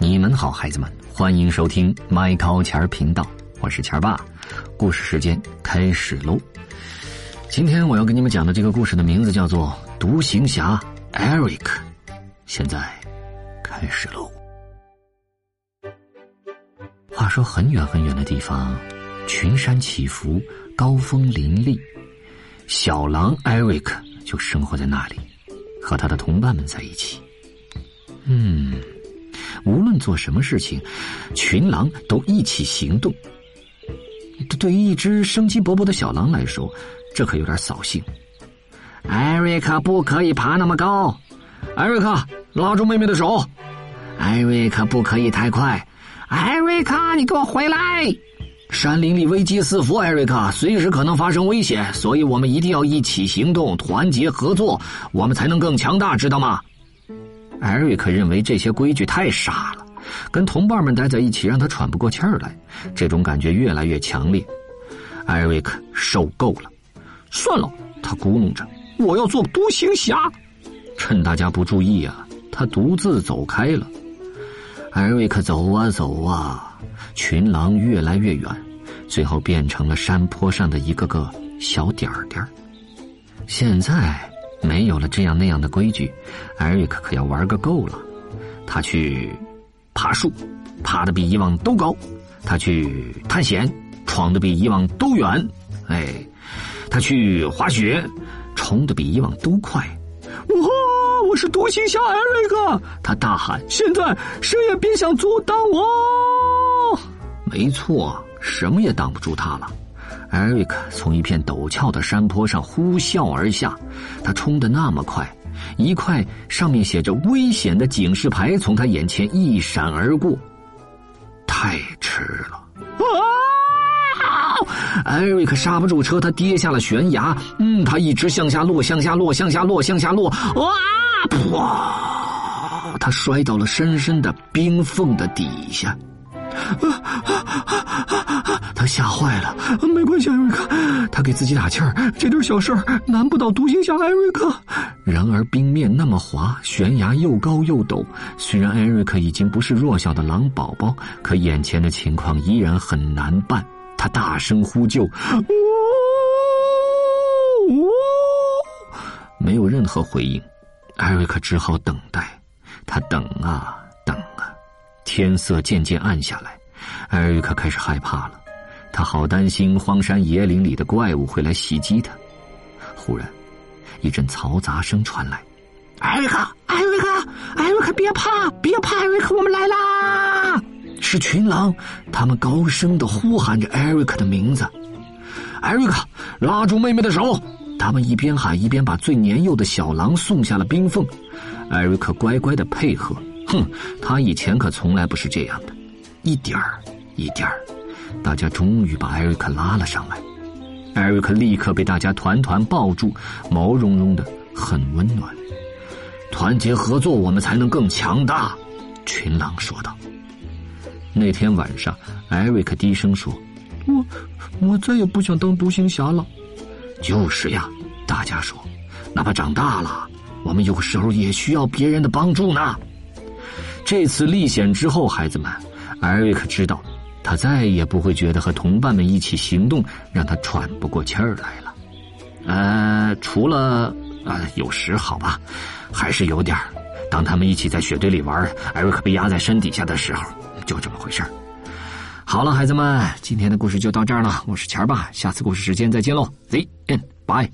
你们好，孩子们，欢迎收听麦高钱儿频道，我是钱儿爸。故事时间开始喽！今天我要给你们讲的这个故事的名字叫做《独行侠艾瑞克》。现在开始喽。话说很远很远的地方，群山起伏，高峰林立，小狼艾瑞克就生活在那里，和他的同伴们在一起。嗯。无论做什么事情，群狼都一起行动。这对于一只生机勃勃的小狼来说，这可有点扫兴。艾瑞克不可以爬那么高，艾瑞克拉住妹妹的手。艾瑞克不可以太快，艾瑞克你给我回来！山林里危机四伏，艾瑞克随时可能发生危险，所以我们一定要一起行动，团结合作，我们才能更强大，知道吗？艾瑞克认为这些规矩太傻了，跟同伴们待在一起让他喘不过气儿来，这种感觉越来越强烈。艾瑞克受够了，算了，他咕哝着：“我要做独行侠。”趁大家不注意啊，他独自走开了。艾瑞克走啊走啊，群狼越来越远，最后变成了山坡上的一个个小点儿点儿现在。没有了这样那样的规矩，艾瑞克可要玩个够了。他去爬树，爬的比以往都高；他去探险，闯的比以往都远。哎，他去滑雪，冲的比以往都快。哇！我是独行侠艾瑞克！他大喊：“现在谁也别想阻挡我！”没错，什么也挡不住他了。艾瑞克从一片陡峭的山坡上呼啸而下，他冲得那么快，一块上面写着“危险”的警示牌从他眼前一闪而过。太迟了！啊！艾瑞克刹不住车，他跌下了悬崖。嗯，他一直向下落，向下落，向下落，向下落。哇！噗！他摔到了深深的冰缝的底下。啊啊啊啊他吓坏了，没关系，艾瑞克。他给自己打气儿，这点小事儿难不倒独行侠艾瑞克。然而冰面那么滑，悬崖又高又陡。虽然艾瑞克已经不是弱小的狼宝宝，可眼前的情况依然很难办。他大声呼救：“呜呜！”没有任何回应，艾瑞克只好等待。他等啊，天色渐渐暗下来，艾瑞克开始害怕了。他好担心荒山野岭里的怪物会来袭击他。忽然，一阵嘈杂声传来：“艾瑞克，艾瑞克，艾瑞克，别怕，别怕，艾瑞克，我们来啦！”是群狼，他们高声的呼喊着艾瑞克的名字。艾瑞克，拉住妹妹的手！他们一边喊一边把最年幼的小狼送下了冰缝。艾瑞克乖乖的配合。哼，他以前可从来不是这样的，一点儿一点儿。大家终于把艾瑞克拉了上来，艾瑞克立刻被大家团团抱住，毛茸茸的，很温暖。团结合作，我们才能更强大。群狼说道。那天晚上，艾瑞克低声说：“我，我再也不想当独行侠了。”就是呀，大家说，哪怕长大了，我们有时候也需要别人的帮助呢。这次历险之后，孩子们，艾瑞克知道。他再也不会觉得和同伴们一起行动让他喘不过气儿来了，呃，除了啊，有时好吧，还是有点当他们一起在雪堆里玩，艾瑞克被压在山底下的时候，就这么回事好了，孩子们，今天的故事就到这儿了。我是钱儿爸，下次故事时间再见喽 Z N bye。